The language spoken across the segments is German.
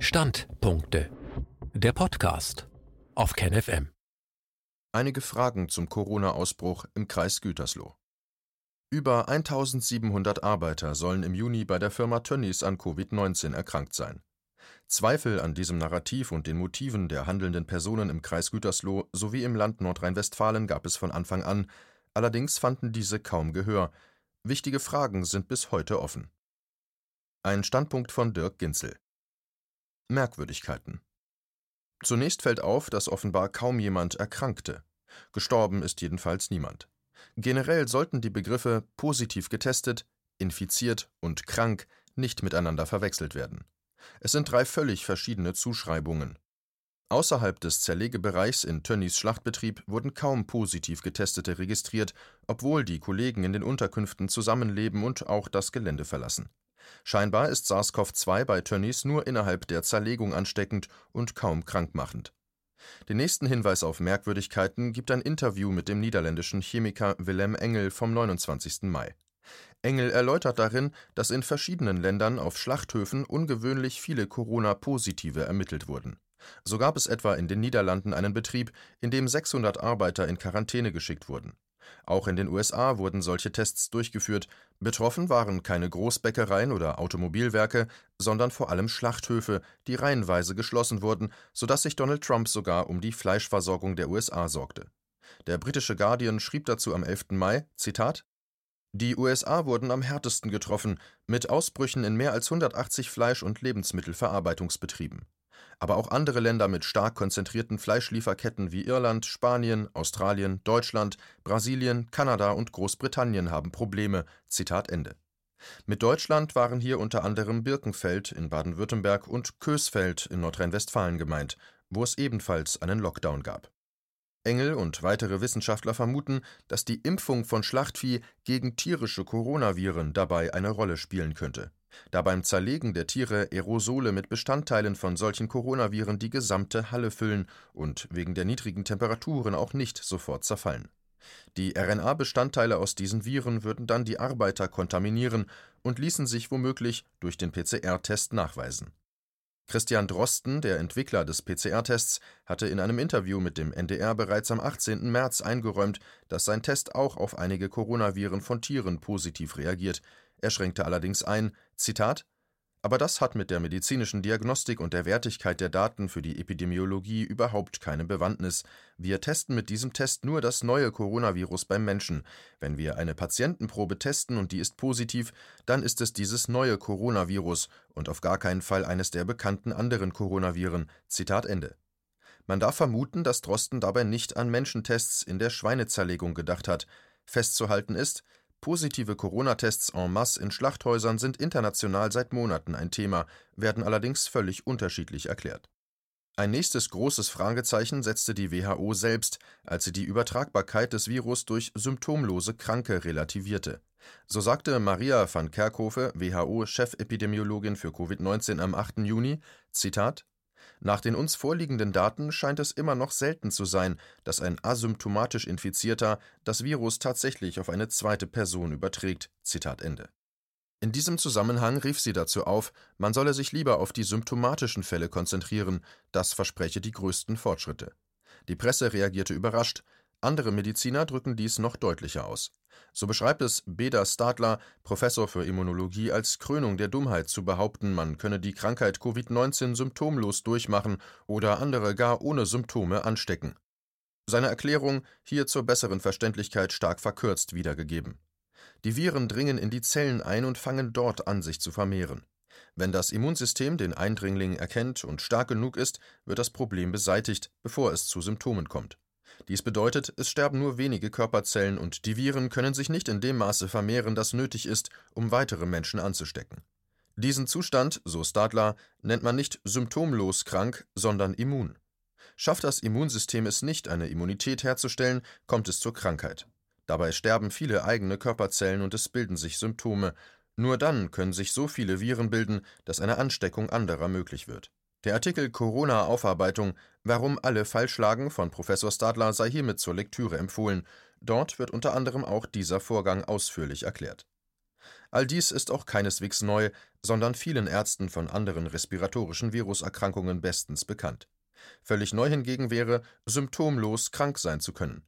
Standpunkte. Der Podcast auf KenFM. Einige Fragen zum Corona-Ausbruch im Kreis Gütersloh. Über 1700 Arbeiter sollen im Juni bei der Firma Tönnies an Covid-19 erkrankt sein. Zweifel an diesem Narrativ und den Motiven der handelnden Personen im Kreis Gütersloh sowie im Land Nordrhein-Westfalen gab es von Anfang an, allerdings fanden diese kaum Gehör. Wichtige Fragen sind bis heute offen. Ein Standpunkt von Dirk Ginzel. Merkwürdigkeiten. Zunächst fällt auf, dass offenbar kaum jemand erkrankte. Gestorben ist jedenfalls niemand. Generell sollten die Begriffe positiv getestet, infiziert und krank nicht miteinander verwechselt werden. Es sind drei völlig verschiedene Zuschreibungen. Außerhalb des Zerlegebereichs in Tönnies Schlachtbetrieb wurden kaum positiv Getestete registriert, obwohl die Kollegen in den Unterkünften zusammenleben und auch das Gelände verlassen. Scheinbar ist SARS-CoV-2 bei Tönnies nur innerhalb der Zerlegung ansteckend und kaum krankmachend. Den nächsten Hinweis auf Merkwürdigkeiten gibt ein Interview mit dem niederländischen Chemiker Willem Engel vom 29. Mai. Engel erläutert darin, dass in verschiedenen Ländern auf Schlachthöfen ungewöhnlich viele Corona-Positive ermittelt wurden. So gab es etwa in den Niederlanden einen Betrieb, in dem 600 Arbeiter in Quarantäne geschickt wurden. Auch in den USA wurden solche Tests durchgeführt. Betroffen waren keine Großbäckereien oder Automobilwerke, sondern vor allem Schlachthöfe, die reihenweise geschlossen wurden, sodass sich Donald Trump sogar um die Fleischversorgung der USA sorgte. Der britische Guardian schrieb dazu am 11. Mai: Zitat die USA wurden am härtesten getroffen, mit Ausbrüchen in mehr als 180 Fleisch- und Lebensmittelverarbeitungsbetrieben. Aber auch andere Länder mit stark konzentrierten Fleischlieferketten wie Irland, Spanien, Australien, Deutschland, Brasilien, Kanada und Großbritannien haben Probleme. Zitat Ende. Mit Deutschland waren hier unter anderem Birkenfeld in Baden-Württemberg und Kösfeld in Nordrhein-Westfalen gemeint, wo es ebenfalls einen Lockdown gab. Engel und weitere Wissenschaftler vermuten, dass die Impfung von Schlachtvieh gegen tierische Coronaviren dabei eine Rolle spielen könnte da beim Zerlegen der Tiere Aerosole mit Bestandteilen von solchen Coronaviren die gesamte Halle füllen und wegen der niedrigen Temperaturen auch nicht sofort zerfallen. Die RNA-Bestandteile aus diesen Viren würden dann die Arbeiter kontaminieren und ließen sich womöglich durch den PCR-Test nachweisen. Christian Drosten, der Entwickler des PCR-Tests, hatte in einem Interview mit dem NDR bereits am 18. März eingeräumt, dass sein Test auch auf einige Coronaviren von Tieren positiv reagiert, er schränkte allerdings ein: Zitat aber das hat mit der medizinischen Diagnostik und der Wertigkeit der Daten für die Epidemiologie überhaupt keine Bewandtnis. Wir testen mit diesem Test nur das neue Coronavirus beim Menschen. Wenn wir eine Patientenprobe testen und die ist positiv, dann ist es dieses neue Coronavirus und auf gar keinen Fall eines der bekannten anderen Coronaviren. Zitat Ende. Man darf vermuten, dass Drosten dabei nicht an Menschentests in der Schweinezerlegung gedacht hat. Festzuhalten ist, Positive Corona-Tests en masse in Schlachthäusern sind international seit Monaten ein Thema, werden allerdings völlig unterschiedlich erklärt. Ein nächstes großes Fragezeichen setzte die WHO selbst, als sie die Übertragbarkeit des Virus durch symptomlose Kranke relativierte. So sagte Maria van Kerkhove, WHO-Chefepidemiologin für Covid-19 am 8. Juni: Zitat nach den uns vorliegenden Daten scheint es immer noch selten zu sein, dass ein asymptomatisch Infizierter das Virus tatsächlich auf eine zweite Person überträgt. Zitat Ende. In diesem Zusammenhang rief sie dazu auf, man solle sich lieber auf die symptomatischen Fälle konzentrieren, das verspreche die größten Fortschritte. Die Presse reagierte überrascht, andere Mediziner drücken dies noch deutlicher aus. So beschreibt es Beda Stadler, Professor für Immunologie, als Krönung der Dummheit zu behaupten, man könne die Krankheit Covid-19 symptomlos durchmachen oder andere gar ohne Symptome anstecken. Seine Erklärung hier zur besseren Verständlichkeit stark verkürzt wiedergegeben. Die Viren dringen in die Zellen ein und fangen dort an, sich zu vermehren. Wenn das Immunsystem den Eindringling erkennt und stark genug ist, wird das Problem beseitigt, bevor es zu Symptomen kommt. Dies bedeutet, es sterben nur wenige Körperzellen und die Viren können sich nicht in dem Maße vermehren, das nötig ist, um weitere Menschen anzustecken. Diesen Zustand, so Stadler, nennt man nicht symptomlos krank, sondern immun. Schafft das Immunsystem es nicht, eine Immunität herzustellen, kommt es zur Krankheit. Dabei sterben viele eigene Körperzellen und es bilden sich Symptome. Nur dann können sich so viele Viren bilden, dass eine Ansteckung anderer möglich wird. Der Artikel Corona-Aufarbeitung Warum alle falsch lagen von Professor Stadler sei hiermit zur Lektüre empfohlen. Dort wird unter anderem auch dieser Vorgang ausführlich erklärt. All dies ist auch keineswegs neu. sondern vielen Ärzten von anderen respiratorischen Viruserkrankungen bestens bekannt. Völlig neu hingegen wäre, symptomlos krank sein zu können.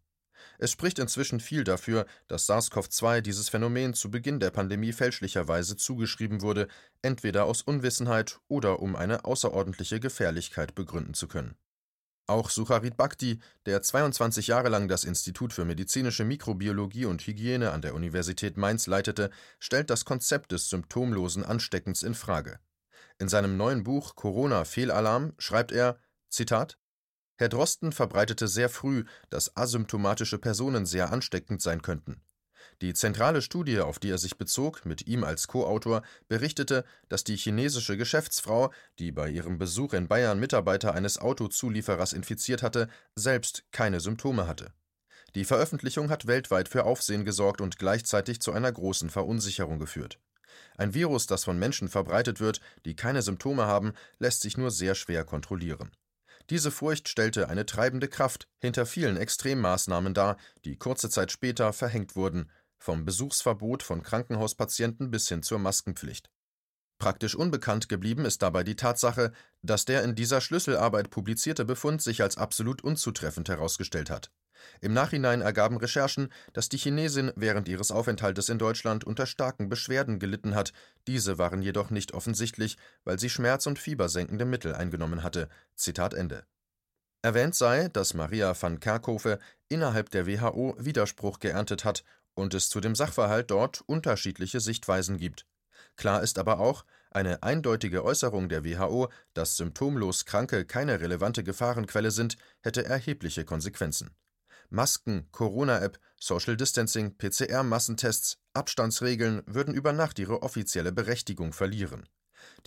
Es spricht inzwischen viel dafür, dass SARS-CoV-2 dieses Phänomen zu Beginn der Pandemie fälschlicherweise zugeschrieben wurde, entweder aus Unwissenheit oder um eine außerordentliche Gefährlichkeit begründen zu können. Auch Sucharit Bhakti, der 22 Jahre lang das Institut für medizinische Mikrobiologie und Hygiene an der Universität Mainz leitete, stellt das Konzept des symptomlosen Ansteckens in Frage. In seinem neuen Buch Corona Fehlalarm schreibt er: Zitat Herr Drosten verbreitete sehr früh, dass asymptomatische Personen sehr ansteckend sein könnten. Die zentrale Studie, auf die er sich bezog, mit ihm als Co-Autor, berichtete, dass die chinesische Geschäftsfrau, die bei ihrem Besuch in Bayern Mitarbeiter eines Autozulieferers infiziert hatte, selbst keine Symptome hatte. Die Veröffentlichung hat weltweit für Aufsehen gesorgt und gleichzeitig zu einer großen Verunsicherung geführt. Ein Virus, das von Menschen verbreitet wird, die keine Symptome haben, lässt sich nur sehr schwer kontrollieren. Diese Furcht stellte eine treibende Kraft hinter vielen Extremmaßnahmen dar, die kurze Zeit später verhängt wurden, vom Besuchsverbot von Krankenhauspatienten bis hin zur Maskenpflicht. Praktisch unbekannt geblieben ist dabei die Tatsache, dass der in dieser Schlüsselarbeit publizierte Befund sich als absolut unzutreffend herausgestellt hat. Im Nachhinein ergaben Recherchen, dass die Chinesin während ihres Aufenthaltes in Deutschland unter starken Beschwerden gelitten hat, diese waren jedoch nicht offensichtlich, weil sie schmerz- und fiebersenkende Mittel eingenommen hatte. Zitat Ende. Erwähnt sei, dass Maria van Kerkhove innerhalb der WHO Widerspruch geerntet hat und es zu dem Sachverhalt dort unterschiedliche Sichtweisen gibt. Klar ist aber auch, eine eindeutige Äußerung der WHO, dass symptomlos Kranke keine relevante Gefahrenquelle sind, hätte erhebliche Konsequenzen. Masken, Corona-App, Social Distancing, PCR-Massentests, Abstandsregeln würden über Nacht ihre offizielle Berechtigung verlieren.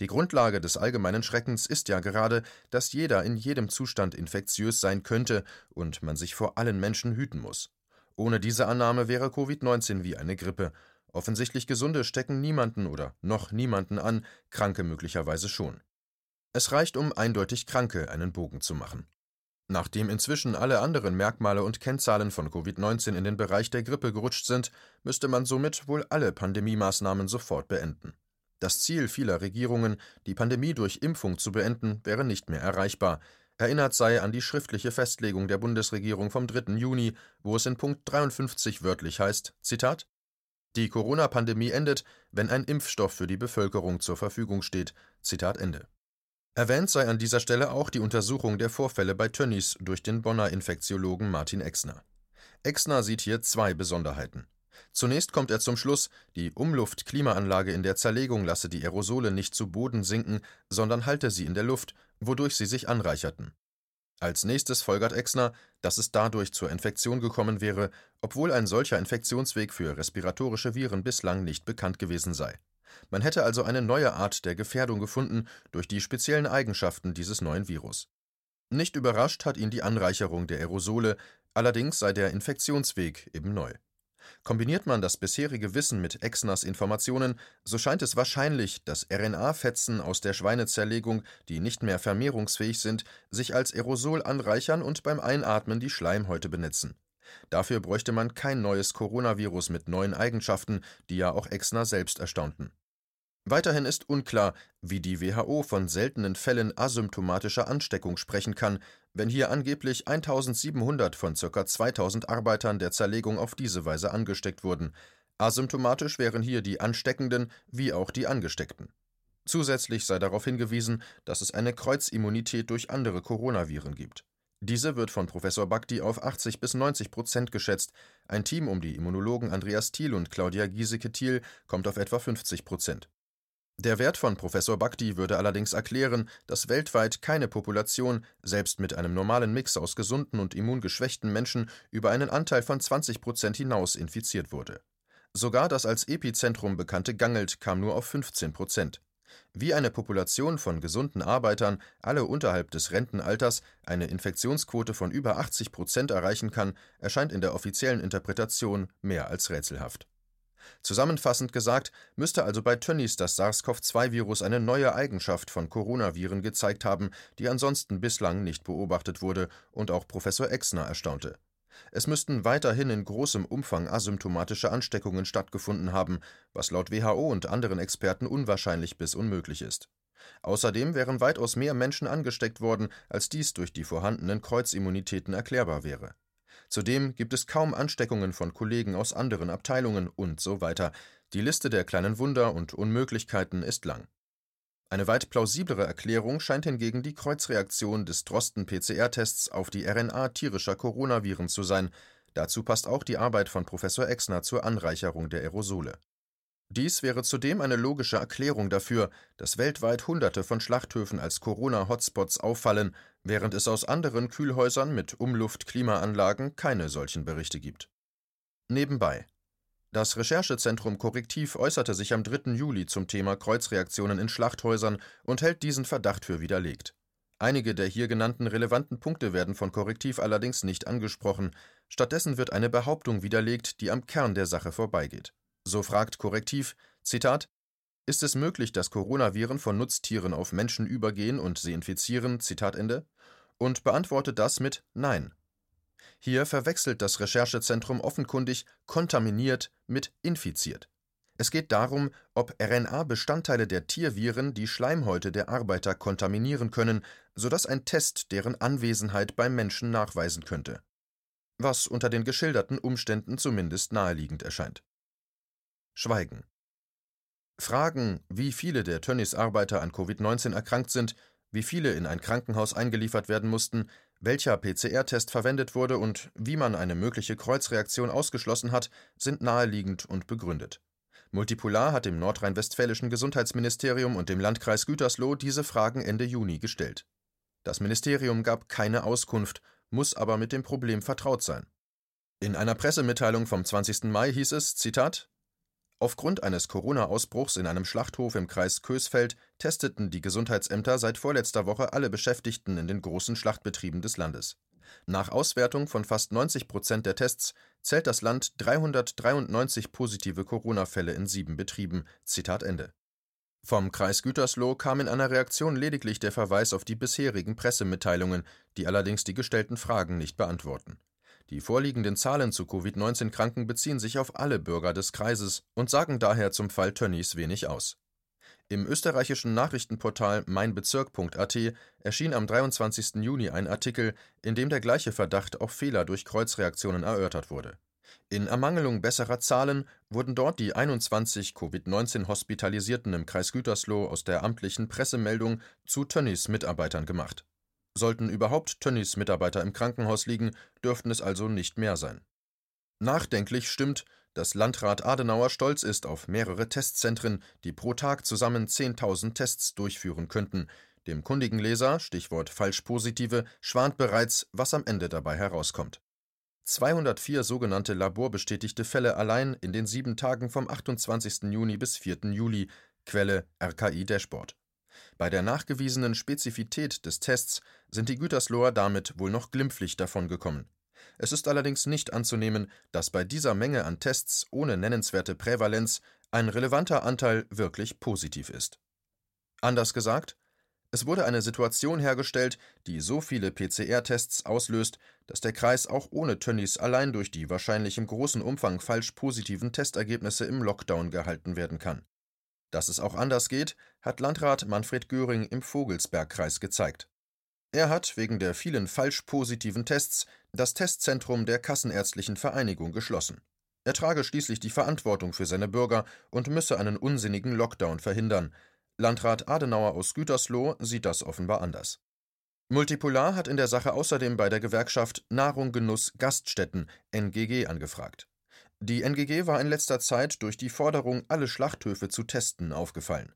Die Grundlage des allgemeinen Schreckens ist ja gerade, dass jeder in jedem Zustand infektiös sein könnte und man sich vor allen Menschen hüten muss. Ohne diese Annahme wäre Covid-19 wie eine Grippe. Offensichtlich Gesunde stecken niemanden oder noch niemanden an, Kranke möglicherweise schon. Es reicht, um eindeutig Kranke einen Bogen zu machen. Nachdem inzwischen alle anderen Merkmale und Kennzahlen von Covid-19 in den Bereich der Grippe gerutscht sind, müsste man somit wohl alle Pandemiemaßnahmen sofort beenden. Das Ziel vieler Regierungen, die Pandemie durch Impfung zu beenden, wäre nicht mehr erreichbar. Erinnert sei an die schriftliche Festlegung der Bundesregierung vom 3. Juni, wo es in Punkt 53 wörtlich heißt: Zitat Die Corona-Pandemie endet, wenn ein Impfstoff für die Bevölkerung zur Verfügung steht. Zitat Ende. Erwähnt sei an dieser Stelle auch die Untersuchung der Vorfälle bei Tönnies durch den Bonner Infektiologen Martin Exner. Exner sieht hier zwei Besonderheiten. Zunächst kommt er zum Schluss, die Umluftklimaanlage in der Zerlegung lasse die Aerosole nicht zu Boden sinken, sondern halte sie in der Luft, wodurch sie sich anreicherten. Als nächstes folgert Exner, dass es dadurch zur Infektion gekommen wäre, obwohl ein solcher Infektionsweg für respiratorische Viren bislang nicht bekannt gewesen sei. Man hätte also eine neue Art der Gefährdung gefunden durch die speziellen Eigenschaften dieses neuen Virus. Nicht überrascht hat ihn die Anreicherung der Aerosole, allerdings sei der Infektionsweg eben neu. Kombiniert man das bisherige Wissen mit Exners Informationen, so scheint es wahrscheinlich, dass RNA-Fetzen aus der Schweinezerlegung, die nicht mehr vermehrungsfähig sind, sich als Aerosol anreichern und beim Einatmen die Schleimhäute benetzen. Dafür bräuchte man kein neues Coronavirus mit neuen Eigenschaften, die ja auch Exner selbst erstaunten. Weiterhin ist unklar, wie die WHO von seltenen Fällen asymptomatischer Ansteckung sprechen kann, wenn hier angeblich 1700 von ca. 2000 Arbeitern der Zerlegung auf diese Weise angesteckt wurden. Asymptomatisch wären hier die Ansteckenden wie auch die Angesteckten. Zusätzlich sei darauf hingewiesen, dass es eine Kreuzimmunität durch andere Coronaviren gibt. Diese wird von Professor Bhakti auf 80 bis 90 Prozent geschätzt. Ein Team um die Immunologen Andreas Thiel und Claudia Giesecke-Thiel kommt auf etwa 50 Prozent. Der Wert von Professor Bhakti würde allerdings erklären, dass weltweit keine Population, selbst mit einem normalen Mix aus gesunden und immungeschwächten Menschen, über einen Anteil von 20 Prozent hinaus infiziert wurde. Sogar das als Epizentrum bekannte Gangelt kam nur auf 15 Prozent. Wie eine Population von gesunden Arbeitern, alle unterhalb des Rentenalters, eine Infektionsquote von über 80 Prozent erreichen kann, erscheint in der offiziellen Interpretation mehr als rätselhaft. Zusammenfassend gesagt, müsste also bei Tönnies das SARS-CoV-2-Virus eine neue Eigenschaft von Coronaviren gezeigt haben, die ansonsten bislang nicht beobachtet wurde und auch Professor Exner erstaunte. Es müssten weiterhin in großem Umfang asymptomatische Ansteckungen stattgefunden haben, was laut WHO und anderen Experten unwahrscheinlich bis unmöglich ist. Außerdem wären weitaus mehr Menschen angesteckt worden, als dies durch die vorhandenen Kreuzimmunitäten erklärbar wäre. Zudem gibt es kaum Ansteckungen von Kollegen aus anderen Abteilungen und so weiter. Die Liste der kleinen Wunder und Unmöglichkeiten ist lang. Eine weit plausiblere Erklärung scheint hingegen die Kreuzreaktion des Drosten-PCR-Tests auf die RNA tierischer Coronaviren zu sein. Dazu passt auch die Arbeit von Professor Exner zur Anreicherung der Aerosole. Dies wäre zudem eine logische Erklärung dafür, dass weltweit Hunderte von Schlachthöfen als Corona-Hotspots auffallen, während es aus anderen Kühlhäusern mit Umluft-Klimaanlagen keine solchen Berichte gibt. Nebenbei das Recherchezentrum Korrektiv äußerte sich am 3. Juli zum Thema Kreuzreaktionen in Schlachthäusern und hält diesen Verdacht für widerlegt. Einige der hier genannten relevanten Punkte werden von Korrektiv allerdings nicht angesprochen, stattdessen wird eine Behauptung widerlegt, die am Kern der Sache vorbeigeht. So fragt Korrektiv, Zitat, ist es möglich, dass Coronaviren von Nutztieren auf Menschen übergehen und sie infizieren? Zitat Ende. Und beantwortet das mit Nein. Hier verwechselt das Recherchezentrum offenkundig kontaminiert mit infiziert. Es geht darum, ob RNA-Bestandteile der Tierviren die Schleimhäute der Arbeiter kontaminieren können, sodass ein Test deren Anwesenheit beim Menschen nachweisen könnte. Was unter den geschilderten Umständen zumindest naheliegend erscheint. Schweigen. Fragen, wie viele der Tönnies-Arbeiter an Covid-19 erkrankt sind, wie viele in ein Krankenhaus eingeliefert werden mussten, welcher PCR-Test verwendet wurde und wie man eine mögliche Kreuzreaktion ausgeschlossen hat, sind naheliegend und begründet. Multipolar hat dem nordrhein-westfälischen Gesundheitsministerium und dem Landkreis Gütersloh diese Fragen Ende Juni gestellt. Das Ministerium gab keine Auskunft, muss aber mit dem Problem vertraut sein. In einer Pressemitteilung vom 20. Mai hieß es, Zitat, Aufgrund eines Corona-Ausbruchs in einem Schlachthof im Kreis Kösfeld testeten die Gesundheitsämter seit vorletzter Woche alle Beschäftigten in den großen Schlachtbetrieben des Landes. Nach Auswertung von fast 90 Prozent der Tests zählt das Land 393 positive Corona-Fälle in sieben Betrieben. Zitat Ende. Vom Kreis Gütersloh kam in einer Reaktion lediglich der Verweis auf die bisherigen Pressemitteilungen, die allerdings die gestellten Fragen nicht beantworten. Die vorliegenden Zahlen zu Covid-19-Kranken beziehen sich auf alle Bürger des Kreises und sagen daher zum Fall Tönnies wenig aus. Im österreichischen Nachrichtenportal meinbezirk.at erschien am 23. Juni ein Artikel, in dem der gleiche Verdacht auf Fehler durch Kreuzreaktionen erörtert wurde. In Ermangelung besserer Zahlen wurden dort die 21 Covid-19-Hospitalisierten im Kreis Gütersloh aus der amtlichen Pressemeldung zu Tönnies Mitarbeitern gemacht Sollten überhaupt Tönnies Mitarbeiter im Krankenhaus liegen, dürften es also nicht mehr sein. Nachdenklich stimmt, dass Landrat Adenauer stolz ist auf mehrere Testzentren, die pro Tag zusammen 10.000 Tests durchführen könnten. Dem kundigen Leser, Stichwort Falschpositive, schwant bereits, was am Ende dabei herauskommt. 204 sogenannte laborbestätigte Fälle allein in den sieben Tagen vom 28. Juni bis 4. Juli, Quelle RKI Dashboard. Bei der nachgewiesenen Spezifität des Tests sind die Gütersloher damit wohl noch glimpflich davongekommen. Es ist allerdings nicht anzunehmen, dass bei dieser Menge an Tests ohne nennenswerte Prävalenz ein relevanter Anteil wirklich positiv ist. Anders gesagt, es wurde eine Situation hergestellt, die so viele PCR-Tests auslöst, dass der Kreis auch ohne Tönnies allein durch die wahrscheinlich im großen Umfang falsch positiven Testergebnisse im Lockdown gehalten werden kann. Dass es auch anders geht, hat Landrat Manfred Göring im Vogelsbergkreis gezeigt. Er hat wegen der vielen falsch positiven Tests das Testzentrum der Kassenärztlichen Vereinigung geschlossen. Er trage schließlich die Verantwortung für seine Bürger und müsse einen unsinnigen Lockdown verhindern. Landrat Adenauer aus Gütersloh sieht das offenbar anders. Multipolar hat in der Sache außerdem bei der Gewerkschaft Nahrung Genuss Gaststätten NGG angefragt. Die NGG war in letzter Zeit durch die Forderung, alle Schlachthöfe zu testen, aufgefallen.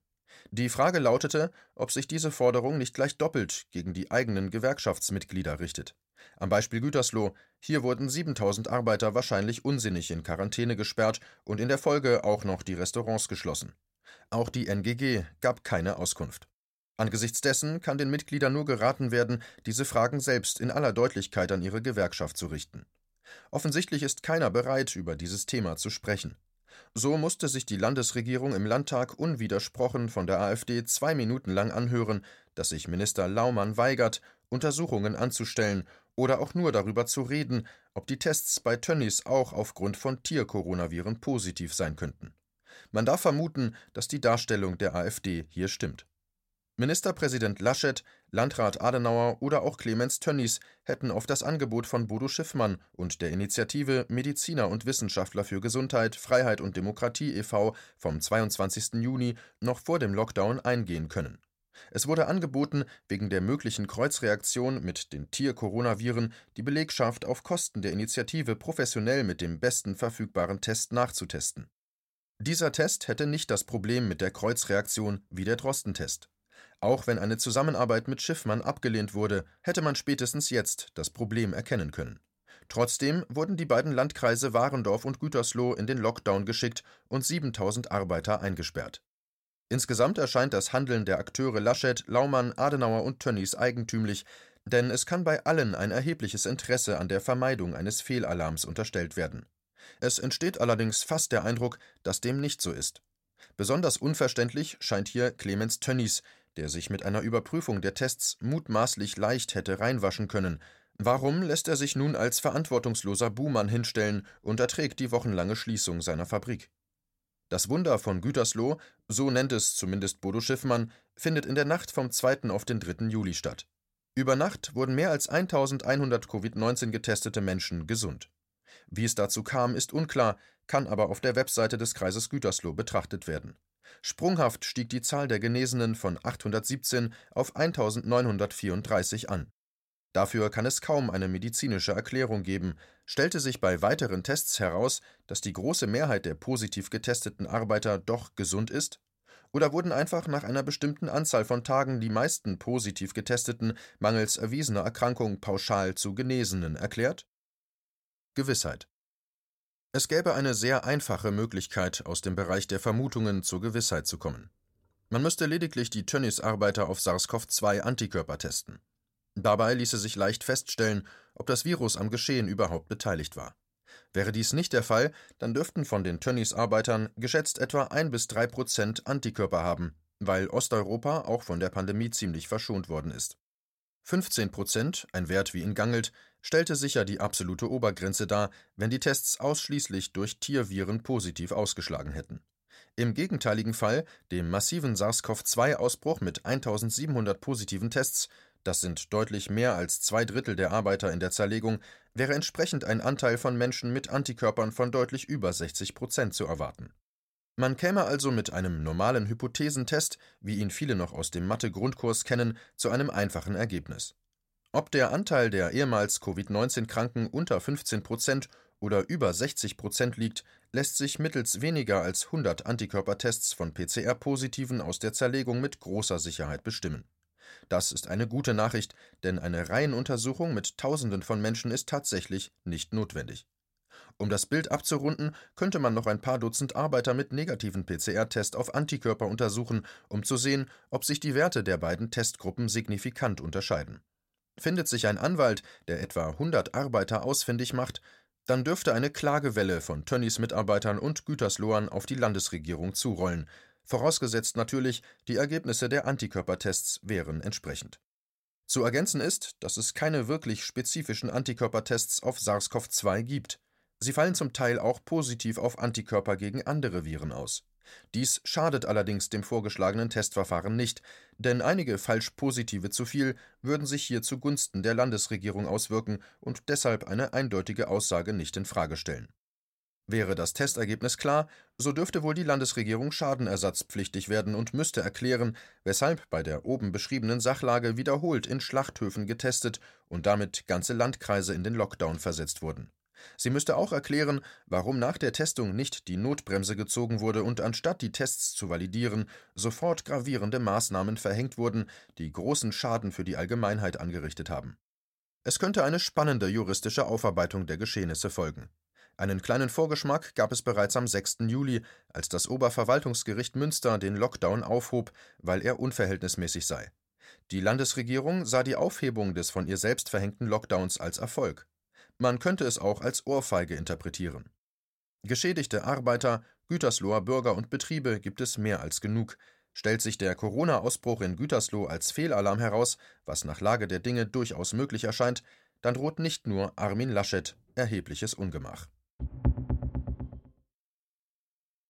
Die Frage lautete, ob sich diese Forderung nicht gleich doppelt gegen die eigenen Gewerkschaftsmitglieder richtet. Am Beispiel Gütersloh: Hier wurden 7000 Arbeiter wahrscheinlich unsinnig in Quarantäne gesperrt und in der Folge auch noch die Restaurants geschlossen. Auch die NGG gab keine Auskunft. Angesichts dessen kann den Mitgliedern nur geraten werden, diese Fragen selbst in aller Deutlichkeit an ihre Gewerkschaft zu richten. Offensichtlich ist keiner bereit, über dieses Thema zu sprechen. So musste sich die Landesregierung im Landtag unwidersprochen von der AfD zwei Minuten lang anhören, dass sich Minister Laumann weigert, Untersuchungen anzustellen oder auch nur darüber zu reden, ob die Tests bei Tönnies auch aufgrund von Tiercoronaviren positiv sein könnten. Man darf vermuten, dass die Darstellung der AfD hier stimmt. Ministerpräsident Laschet, Landrat Adenauer oder auch Clemens Tönnies hätten auf das Angebot von Bodo Schiffmann und der Initiative Mediziner und Wissenschaftler für Gesundheit, Freiheit und Demokratie e.V. vom 22. Juni noch vor dem Lockdown eingehen können. Es wurde angeboten, wegen der möglichen Kreuzreaktion mit den Tier-Coronaviren die Belegschaft auf Kosten der Initiative professionell mit dem besten verfügbaren Test nachzutesten. Dieser Test hätte nicht das Problem mit der Kreuzreaktion wie der Drostentest. Auch wenn eine Zusammenarbeit mit Schiffmann abgelehnt wurde, hätte man spätestens jetzt das Problem erkennen können. Trotzdem wurden die beiden Landkreise Warendorf und Gütersloh in den Lockdown geschickt und 7000 Arbeiter eingesperrt. Insgesamt erscheint das Handeln der Akteure Laschet, Laumann, Adenauer und Tönnies eigentümlich, denn es kann bei allen ein erhebliches Interesse an der Vermeidung eines Fehlalarms unterstellt werden. Es entsteht allerdings fast der Eindruck, dass dem nicht so ist. Besonders unverständlich scheint hier Clemens Tönnies, der sich mit einer Überprüfung der Tests mutmaßlich leicht hätte reinwaschen können. Warum lässt er sich nun als verantwortungsloser Buhmann hinstellen und erträgt die wochenlange Schließung seiner Fabrik? Das Wunder von Gütersloh, so nennt es zumindest Bodo Schiffmann, findet in der Nacht vom 2. auf den 3. Juli statt. Über Nacht wurden mehr als 1100 Covid-19 getestete Menschen gesund. Wie es dazu kam, ist unklar, kann aber auf der Webseite des Kreises Gütersloh betrachtet werden. Sprunghaft stieg die Zahl der Genesenen von 817 auf 1934 an. Dafür kann es kaum eine medizinische Erklärung geben, stellte sich bei weiteren Tests heraus, dass die große Mehrheit der positiv getesteten Arbeiter doch gesund ist? Oder wurden einfach nach einer bestimmten Anzahl von Tagen die meisten positiv getesteten mangels erwiesener Erkrankung pauschal zu Genesenen erklärt? Gewissheit. Es gäbe eine sehr einfache Möglichkeit, aus dem Bereich der Vermutungen zur Gewissheit zu kommen. Man müsste lediglich die Tönnies-Arbeiter auf SARS-CoV-2-Antikörper testen. Dabei ließe sich leicht feststellen, ob das Virus am Geschehen überhaupt beteiligt war. Wäre dies nicht der Fall, dann dürften von den Tönnies-Arbeitern geschätzt etwa 1 bis 3 Prozent Antikörper haben, weil Osteuropa auch von der Pandemie ziemlich verschont worden ist. 15 Prozent, ein Wert wie in Gangelt, stellte sicher die absolute Obergrenze dar, wenn die Tests ausschließlich durch Tierviren positiv ausgeschlagen hätten. Im gegenteiligen Fall, dem massiven SARS-CoV-2-Ausbruch mit 1700 positiven Tests, das sind deutlich mehr als zwei Drittel der Arbeiter in der Zerlegung, wäre entsprechend ein Anteil von Menschen mit Antikörpern von deutlich über 60 Prozent zu erwarten. Man käme also mit einem normalen Hypothesentest, wie ihn viele noch aus dem Mathe-Grundkurs kennen, zu einem einfachen Ergebnis. Ob der Anteil der ehemals Covid-19-Kranken unter 15 Prozent oder über 60 Prozent liegt, lässt sich mittels weniger als 100 Antikörpertests von PCR-Positiven aus der Zerlegung mit großer Sicherheit bestimmen. Das ist eine gute Nachricht, denn eine Reihenuntersuchung mit Tausenden von Menschen ist tatsächlich nicht notwendig. Um das Bild abzurunden, könnte man noch ein paar Dutzend Arbeiter mit negativen PCR-Test auf Antikörper untersuchen, um zu sehen, ob sich die Werte der beiden Testgruppen signifikant unterscheiden. Findet sich ein Anwalt, der etwa 100 Arbeiter ausfindig macht, dann dürfte eine Klagewelle von Tönnies Mitarbeitern und Güterslohren auf die Landesregierung zurollen, vorausgesetzt natürlich, die Ergebnisse der Antikörpertests wären entsprechend. Zu ergänzen ist, dass es keine wirklich spezifischen Antikörpertests auf SARS-CoV-2 gibt. Sie fallen zum Teil auch positiv auf Antikörper gegen andere Viren aus. Dies schadet allerdings dem vorgeschlagenen Testverfahren nicht, denn einige falsch positive zu viel würden sich hier zugunsten der Landesregierung auswirken und deshalb eine eindeutige Aussage nicht in Frage stellen. Wäre das Testergebnis klar, so dürfte wohl die Landesregierung schadenersatzpflichtig werden und müsste erklären, weshalb bei der oben beschriebenen Sachlage wiederholt in Schlachthöfen getestet und damit ganze Landkreise in den Lockdown versetzt wurden. Sie müsste auch erklären, warum nach der Testung nicht die Notbremse gezogen wurde und anstatt die Tests zu validieren, sofort gravierende Maßnahmen verhängt wurden, die großen Schaden für die Allgemeinheit angerichtet haben. Es könnte eine spannende juristische Aufarbeitung der Geschehnisse folgen. Einen kleinen Vorgeschmack gab es bereits am 6. Juli, als das Oberverwaltungsgericht Münster den Lockdown aufhob, weil er unverhältnismäßig sei. Die Landesregierung sah die Aufhebung des von ihr selbst verhängten Lockdowns als Erfolg. Man könnte es auch als Ohrfeige interpretieren. Geschädigte Arbeiter, Gütersloher Bürger und Betriebe gibt es mehr als genug. Stellt sich der Corona-Ausbruch in Gütersloh als Fehlalarm heraus, was nach Lage der Dinge durchaus möglich erscheint, dann droht nicht nur Armin Laschet erhebliches Ungemach.